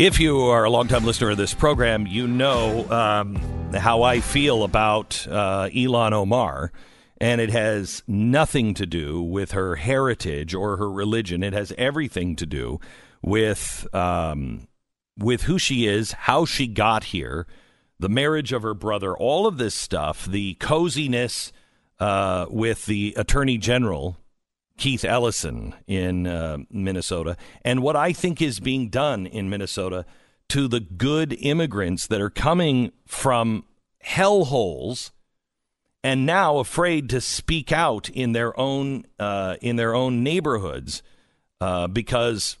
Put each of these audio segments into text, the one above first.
If you are a longtime listener of this program, you know um, how I feel about uh, Ilhan Omar, and it has nothing to do with her heritage or her religion. It has everything to do with um, with who she is, how she got here, the marriage of her brother, all of this stuff, the coziness uh, with the attorney general Keith Ellison in uh, Minnesota, and what I think is being done in Minnesota to the good immigrants that are coming from hellholes and now afraid to speak out in their own uh, in their own neighborhoods uh, because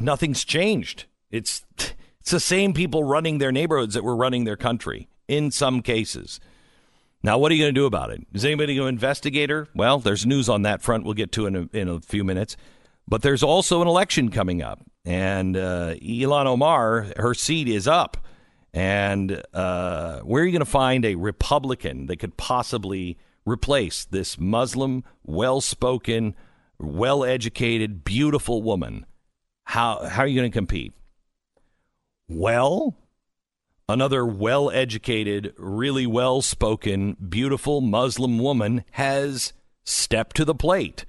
nothing's changed. It's it's the same people running their neighborhoods that were running their country in some cases. Now, what are you going to do about it? Is anybody going to investigate her? Well, there's news on that front. We'll get to in a, in a few minutes. But there's also an election coming up, and uh, Ilhan Omar, her seat is up. And uh, where are you going to find a Republican that could possibly replace this Muslim, well spoken, well educated, beautiful woman? How, how are you going to compete? Well, another well educated, really well spoken, beautiful Muslim woman has stepped to the plate.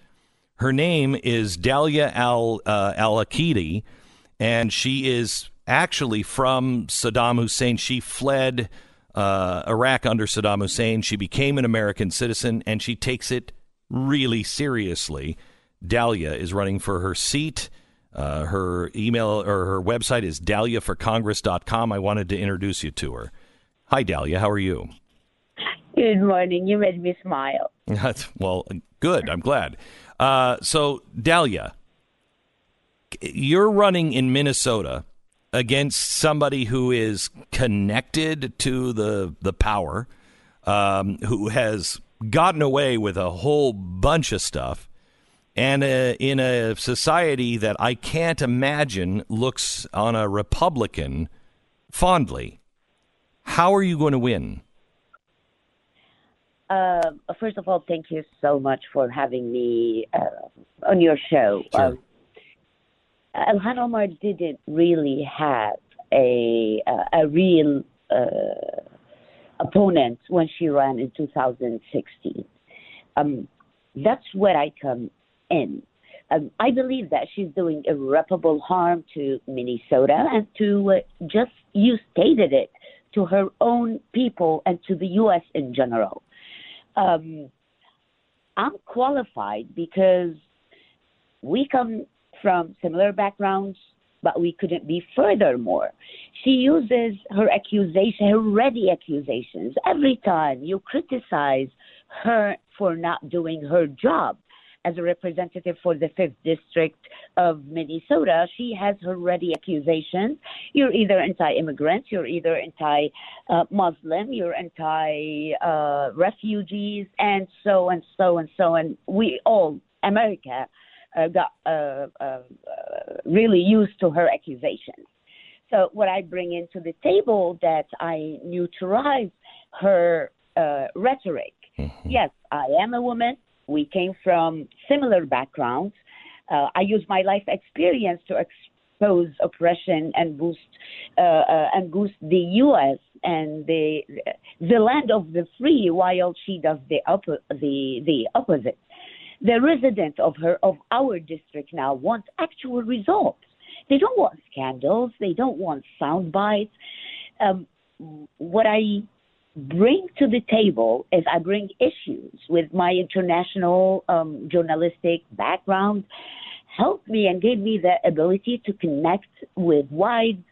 Her name is Dalia Al uh, Aqidi, and she is actually from Saddam Hussein. She fled uh, Iraq under Saddam Hussein. She became an American citizen, and she takes it really seriously. Dalia is running for her seat uh, her email or her website is daliaforcongress.com. I wanted to introduce you to her. Hi, Dalia. How are you? Good morning. You made me smile. well, good. I'm glad. Uh, so, Dalia, you're running in Minnesota against somebody who is connected to the the power, um, who has gotten away with a whole bunch of stuff and uh, in a society that I can't imagine looks on a Republican fondly. How are you going to win? Uh, first of all, thank you so much for having me uh, on your show. Sure. Um, Ilhan Omar didn't really have a a real uh, opponent when she ran in 2016. Um, that's where I come in. Um, I believe that she's doing irreparable harm to Minnesota and to uh, just, you stated it, to her own people and to the U.S. in general. Um, I'm qualified because we come from similar backgrounds, but we couldn't be furthermore. She uses her accusation, her ready accusations. Every time you criticize her for not doing her job, as a representative for the 5th District of Minnesota, she has her ready accusations. You're either anti immigrant, you're either anti Muslim, you're anti uh, refugees, and so and so and so. And we all, America, uh, got uh, uh really used to her accusations. So, what I bring into the table that I neutralize her uh, rhetoric. Mm-hmm. Yes, I am a woman we came from similar backgrounds. Uh, I use my life experience to expose oppression and boost uh, uh, and boost the U.S. and the the land of the free, while she does the op- the the opposite. The residents of her of our district now want actual results. They don't want scandals. They don't want sound bites. Um, what I bring to the table is I bring issues with my international um, journalistic background, helped me and gave me the ability to connect with wide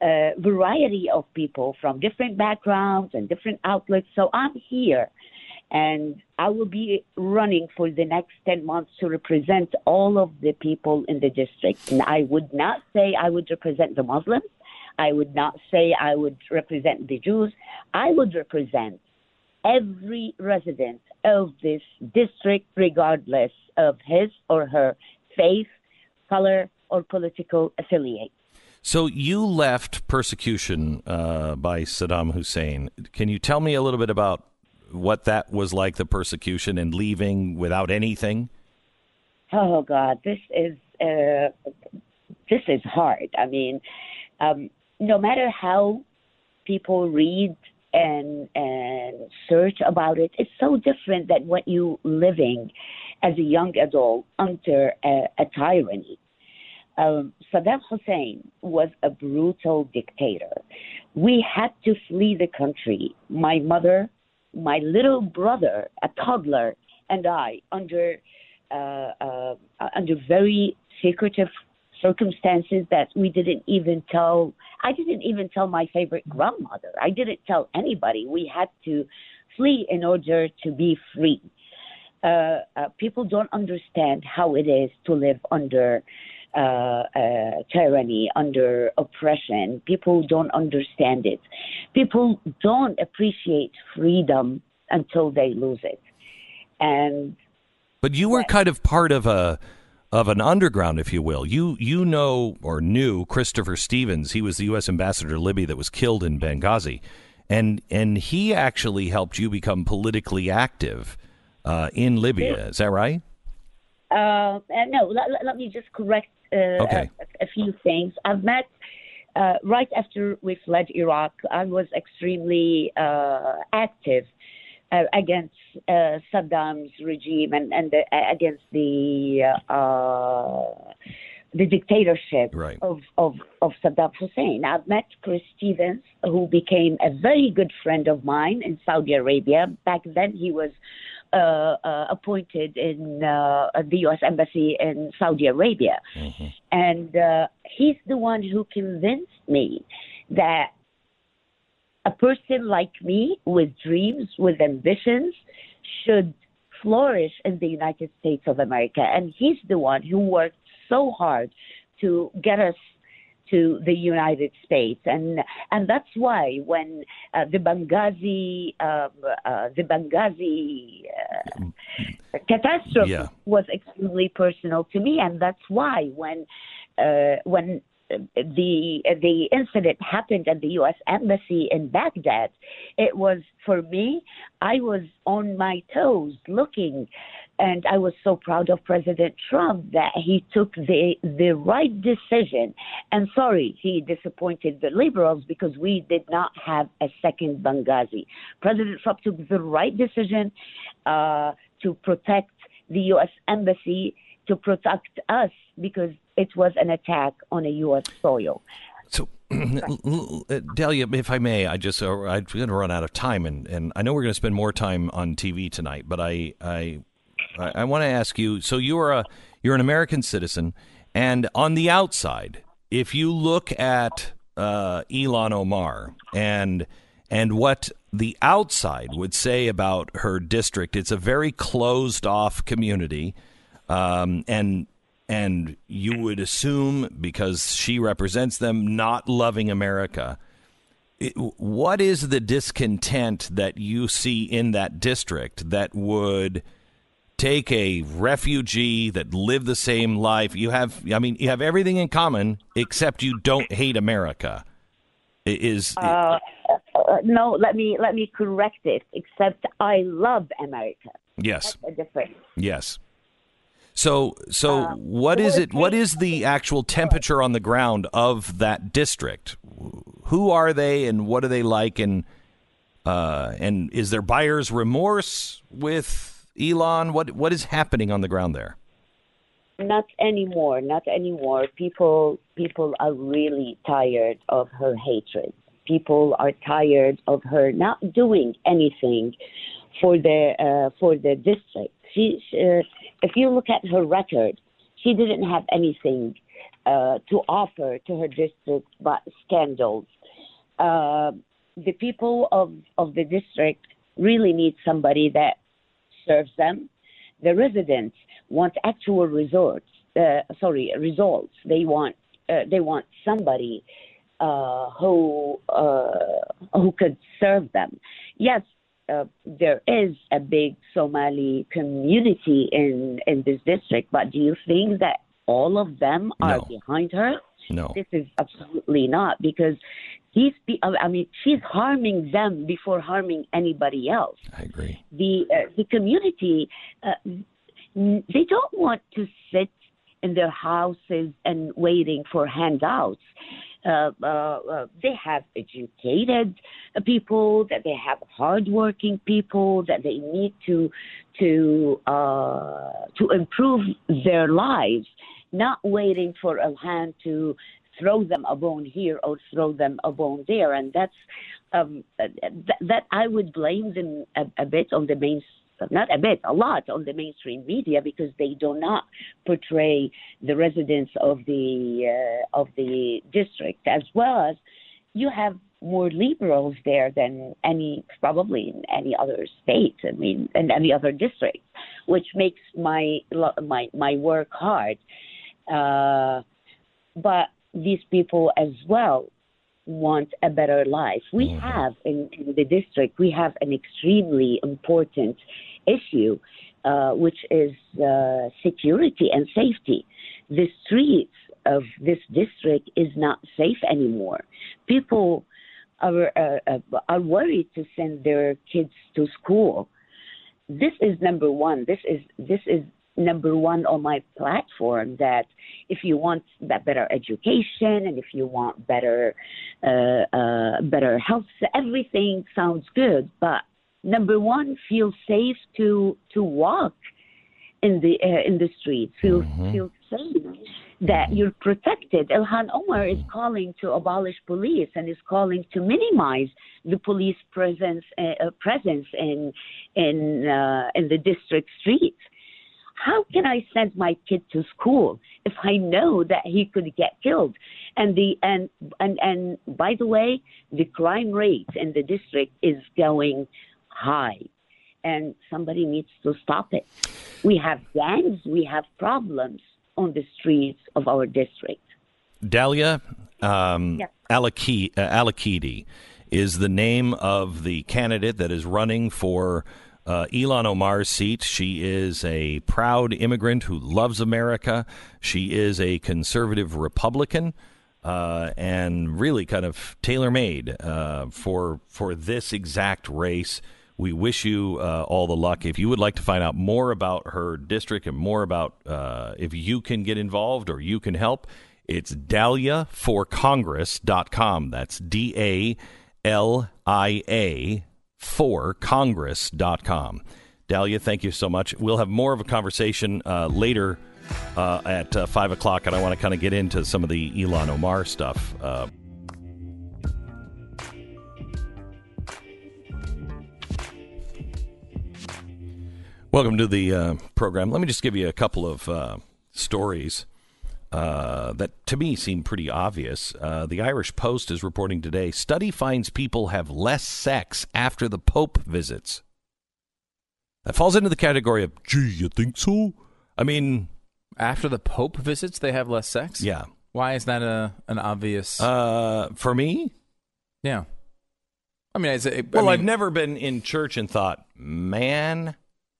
uh, variety of people from different backgrounds and different outlets. So I'm here and I will be running for the next 10 months to represent all of the people in the district. And I would not say I would represent the Muslims. I would not say I would represent the Jews. I would represent every resident of this district, regardless of his or her faith, color, or political affiliate. So you left persecution uh, by Saddam Hussein. Can you tell me a little bit about what that was like, the persecution, and leaving without anything? Oh God, this is uh, this is hard. I mean, Um, no matter how people read and and search about it, it's so different than what you living as a young adult under a, a tyranny. Um, Saddam Hussein was a brutal dictator. We had to flee the country. My mother, my little brother, a toddler, and I, under uh, uh, under very secretive circumstances that we didn't even tell. I didn't even tell my favorite grandmother. I didn't tell anybody. We had to flee in order to be free. Uh, uh, people don't understand how it is to live under uh, uh, tyranny, under oppression. People don't understand it. People don't appreciate freedom until they lose it. And but you were kind of part of a of an underground, if you will. You you know or knew Christopher Stevens. He was the U.S. ambassador to Libya that was killed in Benghazi, and and he actually helped you become politically active uh, in Libya. Is that right? Uh, no. Let, let, me just correct uh, okay. a, a, few things. I've met. Uh, right after we fled Iraq, I was extremely uh, active uh, against uh, Saddam's regime and, and the, uh, against the uh, the dictatorship right. of, of, of Saddam Hussein. I've met Chris Stevens, who became a very good friend of mine in Saudi Arabia. Back then, he was uh, uh, appointed in uh, the U.S. Embassy in Saudi Arabia. Mm-hmm. And uh, he's the one who convinced me that a person like me with dreams, with ambitions, should flourish in the United States of America. And he's the one who worked so hard to get us to the United States, and and that's why when uh, the Benghazi um, uh, the Benghazi uh, catastrophe yeah. was extremely personal to me, and that's why when uh, when the the incident happened at the U.S. embassy in Baghdad. It was for me. I was on my toes, looking, and I was so proud of President Trump that he took the the right decision. And sorry, he disappointed the liberals because we did not have a second Benghazi. President Trump took the right decision uh, to protect the U.S. embassy to protect us because it was an attack on a U.S. soil. So, Dalia, if I may, I just uh, I'm going to run out of time, and, and I know we're going to spend more time on TV tonight, but I I I want to ask you. So you're a you're an American citizen, and on the outside, if you look at uh, Ilhan Omar and and what the outside would say about her district, it's a very closed off community, um, and and you would assume because she represents them not loving America. It, what is the discontent that you see in that district that would take a refugee that lived the same life? You have, I mean, you have everything in common except you don't hate America. Is uh, uh, no? Let me let me correct it. Except I love America. Yes, That's a difference. Yes. So, so um, what is it? What is the actual temperature on the ground of that district? Who are they, and what are they like? And uh, and is there buyer's remorse with Ilhan? What what is happening on the ground there? Not anymore. Not anymore. People people are really tired of her hatred. People are tired of her not doing anything for the uh, for the district. She, uh, if you look at her record, she didn't have anything uh, to offer to her district but scandals. Uh, the people of, of the district really need somebody that serves them. The residents want actual results. Uh, sorry, results. They want uh, they want somebody uh, who who could serve them. Yes, uh, there is a big Somali community in in this district, but do you think that all of them are no. behind her? No, this is absolutely not because these. I mean, she's harming them before harming anybody else. I agree. The uh, the community, uh, they don't want to sit in their houses and waiting for handouts. Uh, uh, uh, they have educated people, that they have hardworking people, that they need to to uh, to improve their lives, not waiting for Ilhan to throw them a bone here or throw them a bone there, and that's um, th- that I would blame them a, a bit on the main not a bit, a lot on the mainstream media because they do not portray the residents of the uh, of the district as well as you have more liberals there than any probably in any other state. I mean, in any other district, which makes my my my work hard. Uh, but these people as well want a better life. We mm-hmm. have in, in, the district, we have an extremely important issue, uh, which is uh, security and safety. The streets of this district is not safe anymore. People are uh, uh are worried to send their kids to school. This is number one. This is this is number one on my platform that if you want better education and if you want better uh, uh, better health, everything sounds good. But number one, feel safe to to walk in the uh, in the streets. Feel mm-hmm. feel safe that you're protected. Ilhan Omar is calling to abolish police and is calling to minimize the police presence uh, presence in in uh, in the district streets how can I send my kid to school if I know that he could get killed? And the and and and by the way, the crime rate in the district is going high, and somebody needs to stop it. We have gangs, we have problems on the streets of our district. Dalia um, yes. al-Aqidi uh, is the name of the candidate that is running for uh, Ilhan Omar's seat. She is a proud immigrant who loves America. She is a conservative Republican. Uh, and really kind of tailor made uh, for for this exact race. We wish you uh, all the luck. If you would like to find out more about her district and more about uh, if you can get involved or you can help, it's daliaforcongress.com. That's D A L I A for congress.com. Dalia, thank you so much. We'll have more of a conversation uh, later uh, at uh, 5 o'clock, and I want to kind of get into some of the Ilhan Omar stuff. Welcome to the uh, program. Let me just give you a couple of uh, stories uh, that to me seem pretty obvious. Uh, the Irish Post is reporting today study finds people have less sex after the Pope visits. That falls into the category of, gee, you think so? I mean, after the Pope visits, they have less sex? Yeah. Why is that a an obvious? Uh, for me, yeah. I mean, it, I well, mean, I've never been in church and thought, man,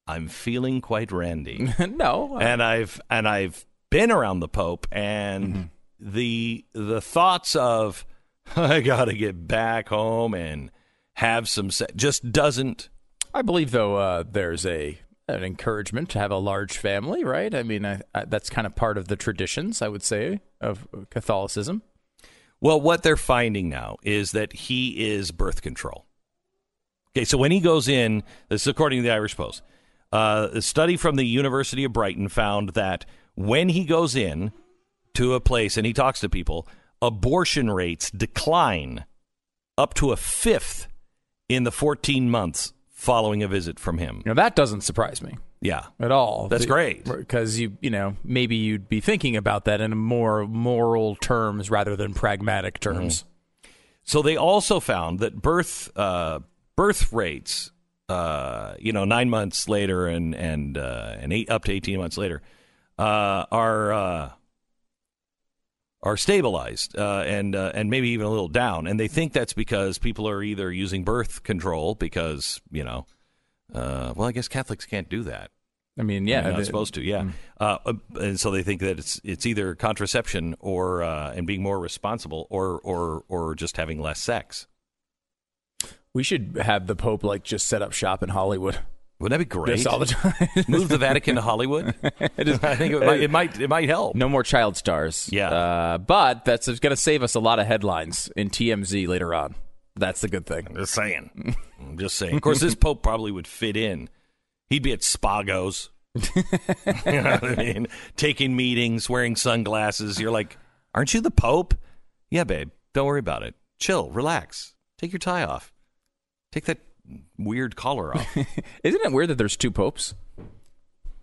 I'm feeling quite randy. no, and I've and I've been around the Pope, and mm-hmm. the the thoughts of I got to get back home and have some se- just doesn't. I believe though uh, there's a an encouragement to have a large family, right? I mean, I, I, that's kind of part of the traditions, I would say, of Catholicism. Well, what they're finding now is that he is birth control. Okay, so when he goes in, this is according to the Irish Post, uh, a study from the University of Brighton found that when he goes in to a place and he talks to people, abortion rates decline up to a fifth in the 14 months following a visit from him. Now that doesn't surprise me. Yeah. At all. That's the, great. Because you, you know, maybe you'd be thinking about that in more moral terms rather than pragmatic terms. Mm-hmm. So they also found that birth uh, birth rates, uh, you know, nine months later and and uh, and eight up to eighteen months later, uh, are uh, are stabilized uh, and uh, and maybe even a little down, and they think that's because people are either using birth control because you know, uh, well, I guess Catholics can't do that. I mean, yeah, they're not supposed to. Yeah, mm. and so they think that it's it's either contraception or and being more responsible, or or or just having less sex. We should have the Pope like just set up shop in Hollywood. Wouldn't that be great? Just all the time. Move the Vatican to Hollywood. I think it might, it might it might help. No more child stars. Yeah. Uh, but that's going to save us a lot of headlines in TMZ later on. That's the good thing. Just saying. I'm just saying. Of course, this Pope probably would fit in. He'd be at Spago's. you know what I mean? Taking meetings, wearing sunglasses. You're like, aren't you the Pope? Yeah, babe. Don't worry about it. Chill, relax. Take your tie off. Take that weird collar off. Isn't it weird that there's two popes?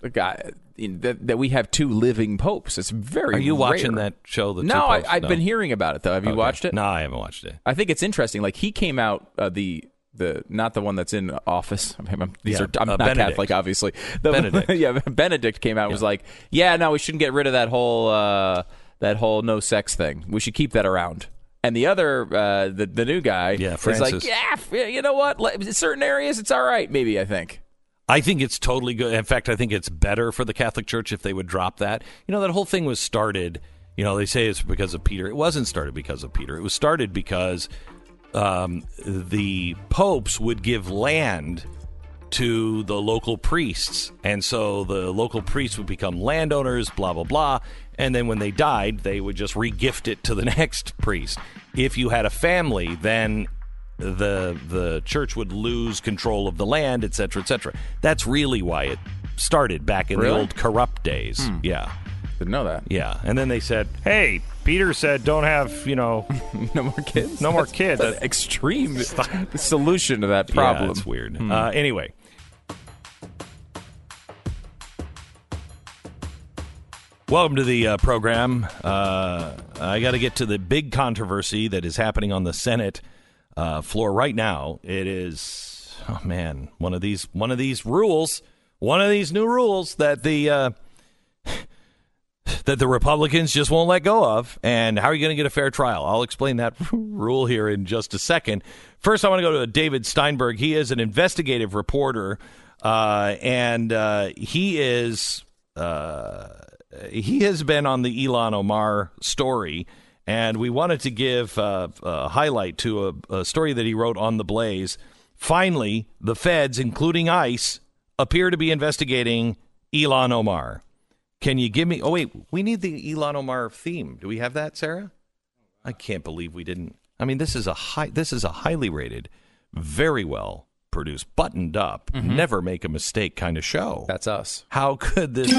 The guy that, that we have two living popes. It's very. Are you rare. watching that show? The No, Two I? I've No. been hearing about it though. Have you Okay. watched it? No, I haven't watched it. I think it's interesting. Like he came out uh, the the not the one that's in office. I mean, I'm, these Yeah, are I'm uh, not Benedict. Catholic, obviously. The, Benedict. yeah, Benedict came out and was like, yeah, no, we shouldn't get rid of that whole uh, that whole no sex thing. We should keep that around. And the other, uh, the the new guy, Yeah, is like, yeah, you know what? In certain areas, it's all right. Maybe I think. I think it's totally good. In fact, I think it's better for the Catholic Church if they would drop that. You know, that whole thing was started. You know, they say it's because of Peter. It wasn't started because of Peter. It was started because um, the popes would give land to the local priests. And so the local priests would become landowners, blah, blah, blah. And then when they died, they would just regift it to the next priest. If you had a family, then the the church would lose control of the land, et cetera, et cetera. That's really why it started back in the old corrupt days. Yeah. Didn't know that. Yeah. And then they said, hey, Peter said don't have, you know, no more kids. no more kids. That's an extreme solution to that problem. Yeah, it's weird. Uh, anyway. Welcome to the uh, program. Uh, I got to get to the big controversy that is happening on the Senate uh, floor right now. It is, oh man, one of these one of these rules, one of these new rules that the uh, that the Republicans just won't let go of. And how are you going to get a fair trial? I'll explain that rule here in just a second. First, I want to go to David Steinberg. He is an investigative reporter, uh, and uh, he is uh, he has been on the Ilhan Omar story. And we wanted to give uh, a highlight to a, a story that he wrote on the Blaze. Finally, the feds, including ICE, appear to be investigating Ilhan Omar. Can you give me? Oh wait, we need the Ilhan Omar theme. Do we have that, Sarah? I can't believe we didn't. I mean, this is a high. This is a highly rated, very well produced, buttoned up, never make a mistake kind of show. That's us. How could this?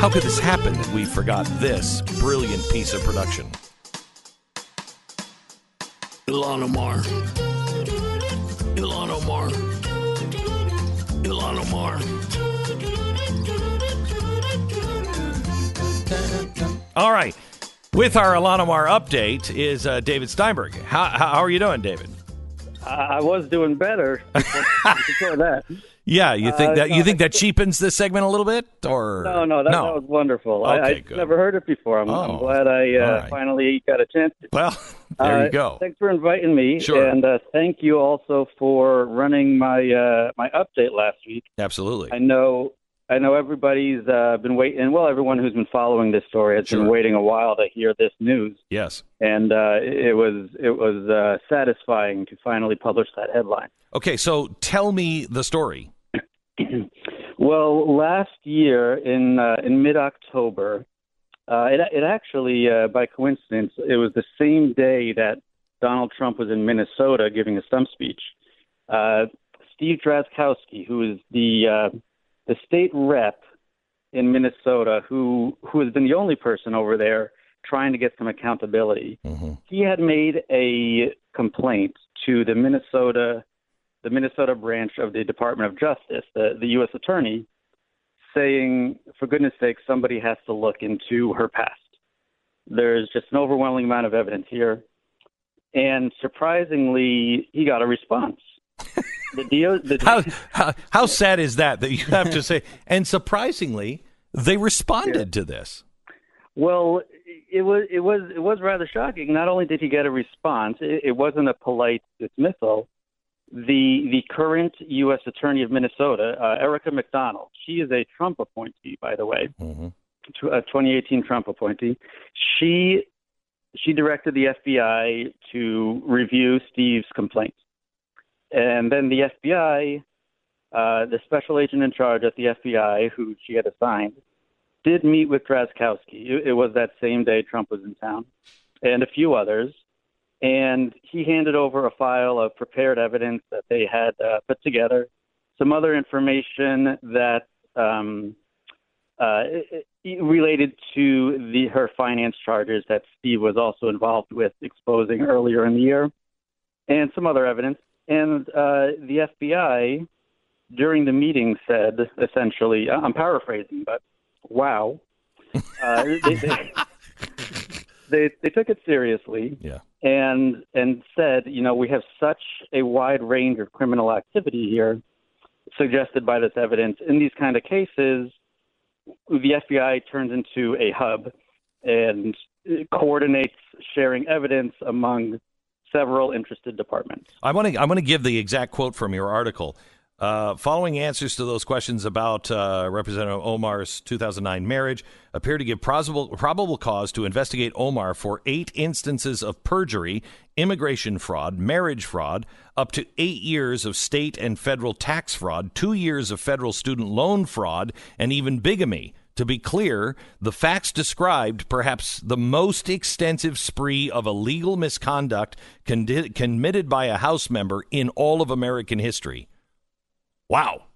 How could this happen that we forgot this brilliant piece of production? Ilhan Omar. Ilhan Omar. Ilhan Omar. All right, with our Ilhan Omar update is uh, David Steinberg. How, how how are you doing, David? I was doing better before that. Yeah, you think Uh, that no, you think that cheapens the segment a little bit, or No, no, that, that was wonderful. Okay, I good. never heard it before. I'm, Oh, I'm glad I uh, right. finally got a chance. To. Well, there Uh, you go. Thanks for inviting me, Sure. and uh, thank you also for running my uh, my update last week. Absolutely. I know. I know everybody's uh, been waiting, well, everyone who's been following this story has Sure. been waiting a while to hear this news, Yes. and uh, it was it was uh, satisfying to finally publish that headline. Okay, so tell me the story. Well, last year in uh, in mid October, uh, it it actually uh, by coincidence it was the same day that Donald Trump was in Minnesota giving a stump speech. Uh, Steve Drazkowski, who is the uh, the state rep in Minnesota, who who has been the only person over there trying to get some accountability, Mhm. he had made a complaint to the Minnesota the Minnesota branch of the Department of Justice, the, the U.S. Attorney, saying, for goodness sake, somebody has to look into her past. There's just an overwhelming amount of evidence here. And surprisingly, he got a response. The DO, the, How, how how sad is that that you have to say? And surprisingly, they responded to this. Well, it was it was it was rather shocking. Not only did he get a response, it, it wasn't a polite dismissal. The the current U.S. Attorney of Minnesota, uh, Erica MacDonald, she is a Trump appointee, by the way, Mhm. tw- a 2018 Trump appointee. She she directed the FBI to review Steve's complaint, and then the FBI uh, the special agent in charge at the FBI, who she had assigned, did meet with Drazkowski. It, it was that same day Trump was in town, and a few others. And he handed over a file of prepared evidence that they had uh, put together, some other information that um, uh, related to the her finance charges that Steve was also involved with exposing earlier in the year, and some other evidence. And uh, the FBI during the meeting said essentially, I'm paraphrasing, but wow, uh, they, they, they they took it seriously. Yeah. And and said, you know, we have such a wide range of criminal activity here, suggested by this evidence. In these kind of cases, the FBI turns into a hub and coordinates sharing evidence among several interested departments. I want to I want to give the exact quote from your article. Uh, following answers to those questions about uh, Representative Omar's 2009 marriage appear to give probable, probable cause to investigate Omar for eight instances of perjury, immigration fraud, marriage fraud, up to eight years of state and federal tax fraud, two years of federal student loan fraud, and even bigamy. To be clear, the facts described perhaps the most extensive spree of illegal misconduct committed by a House member in all of American history. Wow.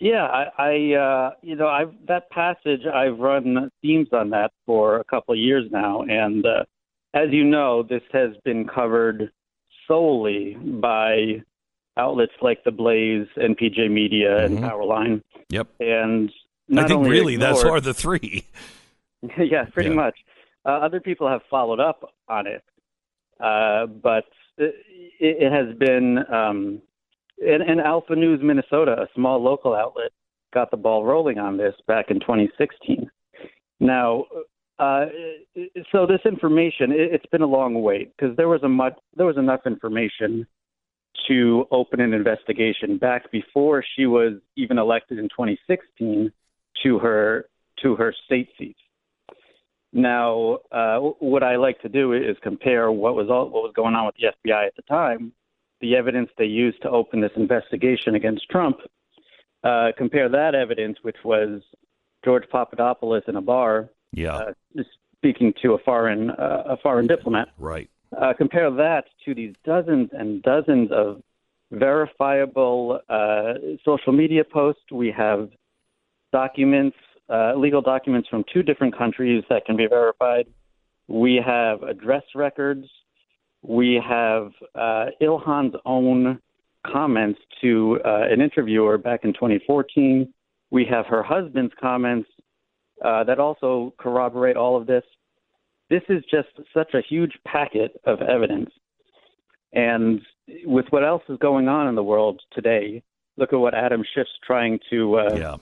Yeah, I, I uh, you know, I've that passage. I've run themes on that for a couple of years now, and uh, as you know, this has been covered solely by outlets like The Blaze and PJ Media mm-hmm. and Powerline. Yep. And I think really ignored, that's are the three. yeah, pretty yeah. much. Uh, other people have followed up on it, uh, but it, it has been um, and, and Alpha News Minnesota, a small local outlet, got the ball rolling on this back in 2016. Now, uh, so this information, it, has been a long wait because there was a much, there was enough information to open an investigation back before she was even elected in 2016 to her to her state seat. Now, uh, what I like to do is compare what was all, what was going on with the FBI at the time the evidence they used to open this investigation against Trump, uh, compare that evidence, which was George Papadopoulos in a bar, yeah, uh, speaking to a foreign uh, a foreign diplomat, right. Uh, compare that to these dozens and dozens of verifiable uh, social media posts. We have documents, uh, legal documents from two different countries that can be verified. We have address records we have uh, Ilhan's own comments to uh, an interviewer back in 2014. We have her husband's comments uh, that also corroborate all of this. This is just such a huge packet of evidence. And with what else is going on in the world today, look at what Adam Schiff's trying to uh, yeah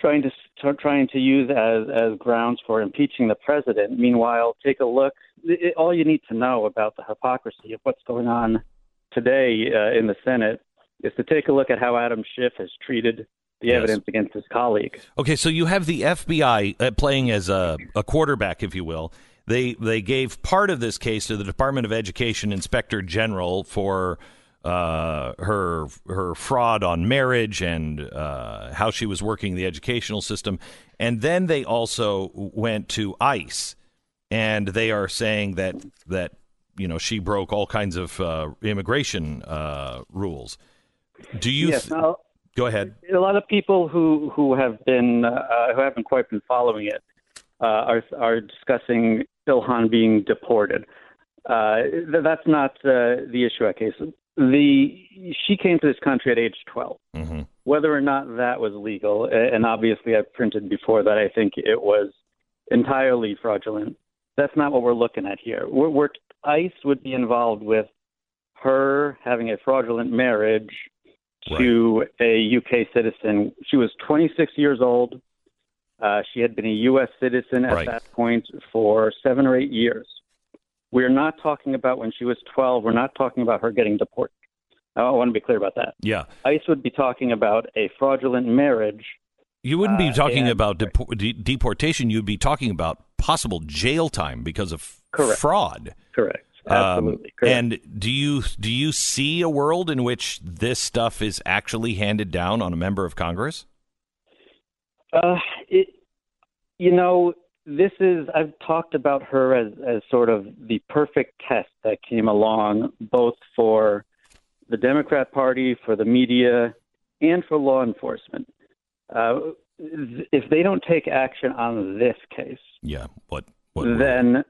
trying to trying to use as as grounds for impeaching the president. Meanwhile, take a look. It, all you need to know about the hypocrisy of what's going on today uh, in the Senate is to take a look at how Adam Schiff has treated the yes. evidence against his colleague. Okay, so you have the FBI uh, playing as a, a quarterback, if you will. They they gave part of this case to the Department of Education Inspector General for uh, her her fraud on marriage and uh, how she was working the educational system, and then they also went to ICE, and they are saying that that you know she broke all kinds of uh, immigration uh, rules. Do you? Yes, th- now, go ahead. A lot of people who who have been uh, who haven't quite been following it are are discussing Ilhan being deported. Uh, that's not uh, the issue at case the she came to this country at age 12. Mm-hmm. Whether or not that was legal, and obviously I've printed before that I think it was entirely fraudulent. That's not what we're looking at here. We're, we're, ICE would be involved with her having a fraudulent marriage to right. a UK citizen. She was 26 years old. Uh, she had been a U.S. citizen at right. that point for seven or eight years. We're not talking about when she was 12. We're not talking about her getting deported. I want to be clear about that. Yeah. ICE would be talking about a fraudulent marriage. You wouldn't be uh, talking and, about depor- de- deportation. You'd be talking about possible jail time because of correct. fraud. Correct. Absolutely. Correct. and do you do you see a world in which this stuff is actually handed down on a member of Congress? Uh, it, you know, this is I've talked about her as as sort of the perfect test that came along both for the Democrat Party, for the media, and for law enforcement. Uh, if they don't take action on this case, Yeah. What? What? then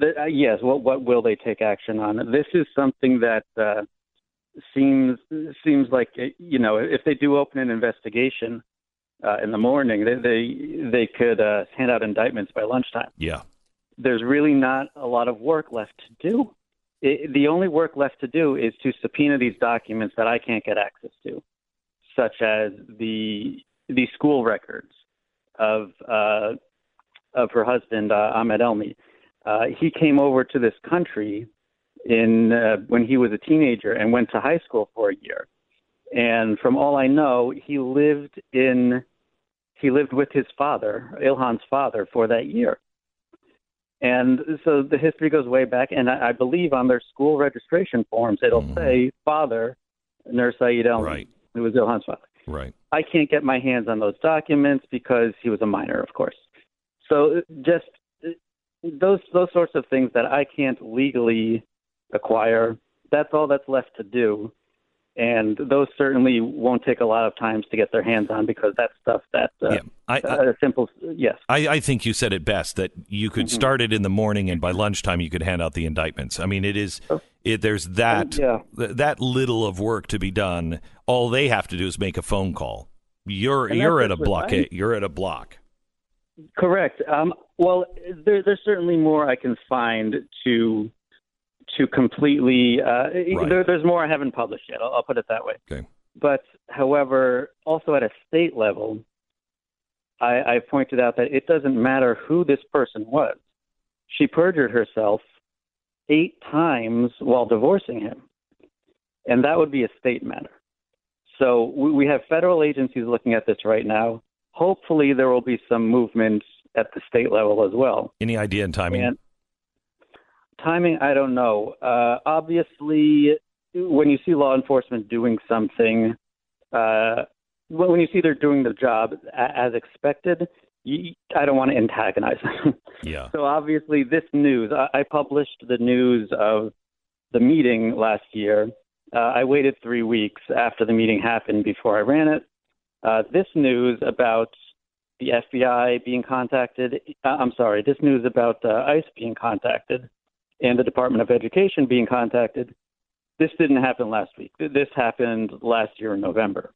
th- uh, yes, what what will they take action on? This is something that uh, seems seems like you know if they do open an investigation uh, in the morning, they they, they could uh, hand out indictments by lunchtime. Yeah. There's really not a lot of work left to do. It, the only work left to do is to subpoena these documents that I can't get access to, such as the the school records of uh, of her husband uh, Ahmed Elmi. Uh, he came over to this country in uh, when he was a teenager and went to high school for a year. And from all I know, he lived in he lived with his father, Ilhan's father, for that year. And so the history goes way back, and I, I believe on their school registration forms it'll Mhm. say father Nur Saeed Elmi, Right. who was Ilhan's father. Right. I can't get my hands on those documents because he was a minor, of course. So just those those sorts of things that I can't legally acquire. That's all that's left to do, and those certainly won't take a lot of times to get their hands on because that's stuff that uh, Yeah. I, I, uh, simple. Yes, I, I think you said it best that you could Mm-hmm. start it in the morning and by lunchtime you could hand out the indictments. I mean, it is it, there's that Oh. Yeah. th- that little of work to be done. All they have to do is make a phone call. You're And you're at a what You're at a block. correct. Um, well, there, there's certainly more I can find to to completely. Uh, Right. there, there's more I haven't published yet. I'll, I'll put it that way. Okay. But however, also at a state level, I, I pointed out that it doesn't matter who this person was. She perjured herself eight times while divorcing him, and that would be a state matter. So we, we have federal agencies looking at this right now. Hopefully, there will be some movement at the state level as well. Any idea in timing? And timing, I don't know. Uh, obviously, when you see law enforcement doing something, uh, when you see they're doing the job as expected, you, I don't want to antagonize them. yeah. so obviously, this news, I, I published the news of the meeting last year. Uh, I waited three weeks after the meeting happened before I ran it. Uh, this news about the FBI being contacted, uh, I'm sorry, this news about uh, ICE being contacted and the Department of Education being contacted, this didn't happen last week. This happened last year in November.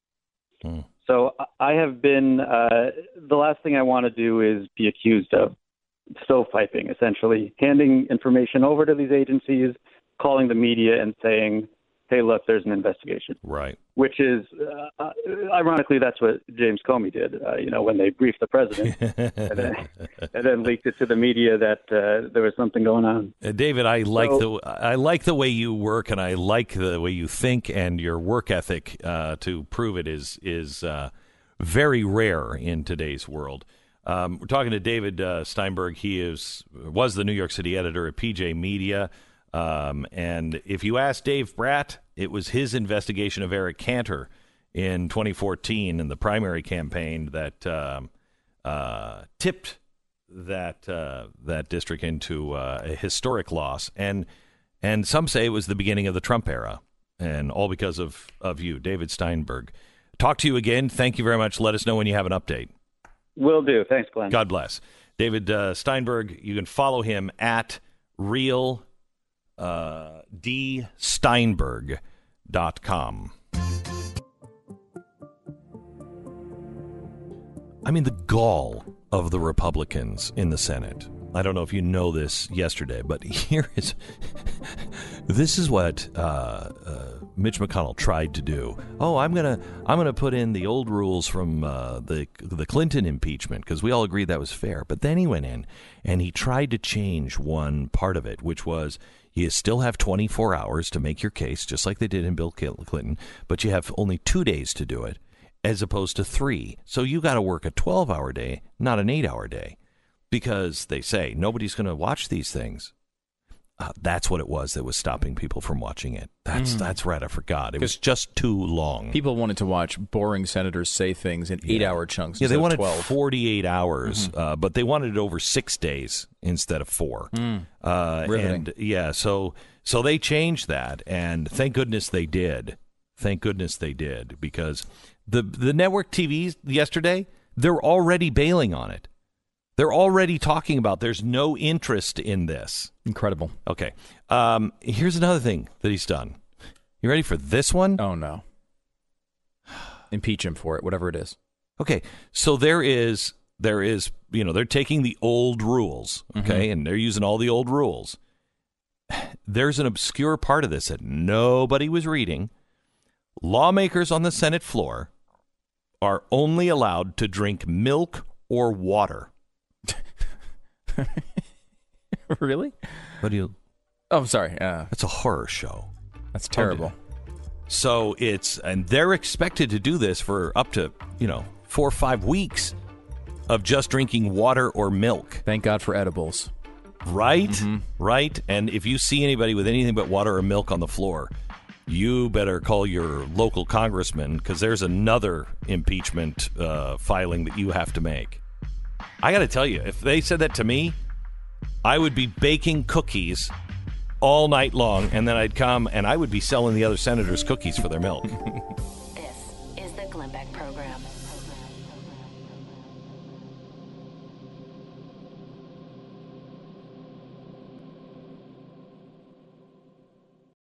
Hmm. So I have been, uh, the last thing I want to do is be accused of stovepiping, essentially handing information over to these agencies, calling the media and saying, hey, look, there's an investigation Right. which is uh, ironically that's what James Comey did. Uh, you know, when they briefed the president and, then, and then leaked it to the media that uh, there was something going on. Uh, David, I like So- the I like the way you work, and I like the way you think, and your work ethic uh, to prove it is is uh, very rare in today's world. Um, we're talking to David uh, Steinberg. He is was the New York City editor at PJ Media, um, and if you ask Dave Brat, it was his investigation of Eric Cantor in 2014 in the primary campaign that um, uh, tipped that uh, that district into uh, a historic loss, and and some say it was the beginning of the Trump era, and all because of of you, David Steinberg. Talk to you again. Thank you very much. Let us know when you have an update. Will do. Thanks, Glenn. God bless. David uh, Steinberg. You can follow him at real uh, dsteinberg.com. I mean, the gall of the Republicans in the Senate. I don't know if you know this yesterday, but here is this is what uh, uh, Mitch McConnell tried to do. Oh, I'm gonna I'm gonna put in the old rules from uh, the the Clinton impeachment because we all agreed that was fair. But then he went in and he tried to change one part of it, which was you still have 24 hours to make your case, just like they did in Bill Clinton, but you have only two days to do it as opposed to three. So you got to work a 12 hour day, not an eight hour day, because they say nobody's going to watch these things. Uh, that's what it was that was stopping people from watching it. That's that's right. I forgot. It was just too long. People wanted to watch boring senators say things in eight-hour chunks. yeah, they instead of wanted 12. 48 hours, uh, but they wanted it over six days instead of four. Uh, and yeah, so so they changed that, and thank goodness they did. Thank goodness they did because the the network TVs yesterday they're already bailing on it. They're already talking about there's no interest in this. Incredible. Okay. Um, here's another thing that he's done. You ready for this one? Oh no. Impeach him for it, whatever it is. Okay, so there is there is you know they're taking the old rules, okay, and they're using all the old rules. There's an obscure part of this that nobody was reading. Lawmakers on the Senate floor are only allowed to drink milk or water. really? What do you? Oh, I'm sorry. Uh, That's a horror show. that's terrible. So it's and they're expected to do this for up to you know four or five weeks of just drinking water or milk. Thank God for edibles. Right? Right? And if you see anybody with anything but water or milk on the floor, you better call your local congressman because there's another impeachment uh, filing that you have to make. I got to tell you, if they said that to me, I would be baking cookies all night long, and then I'd come and I would be selling the other senators cookies for their milk.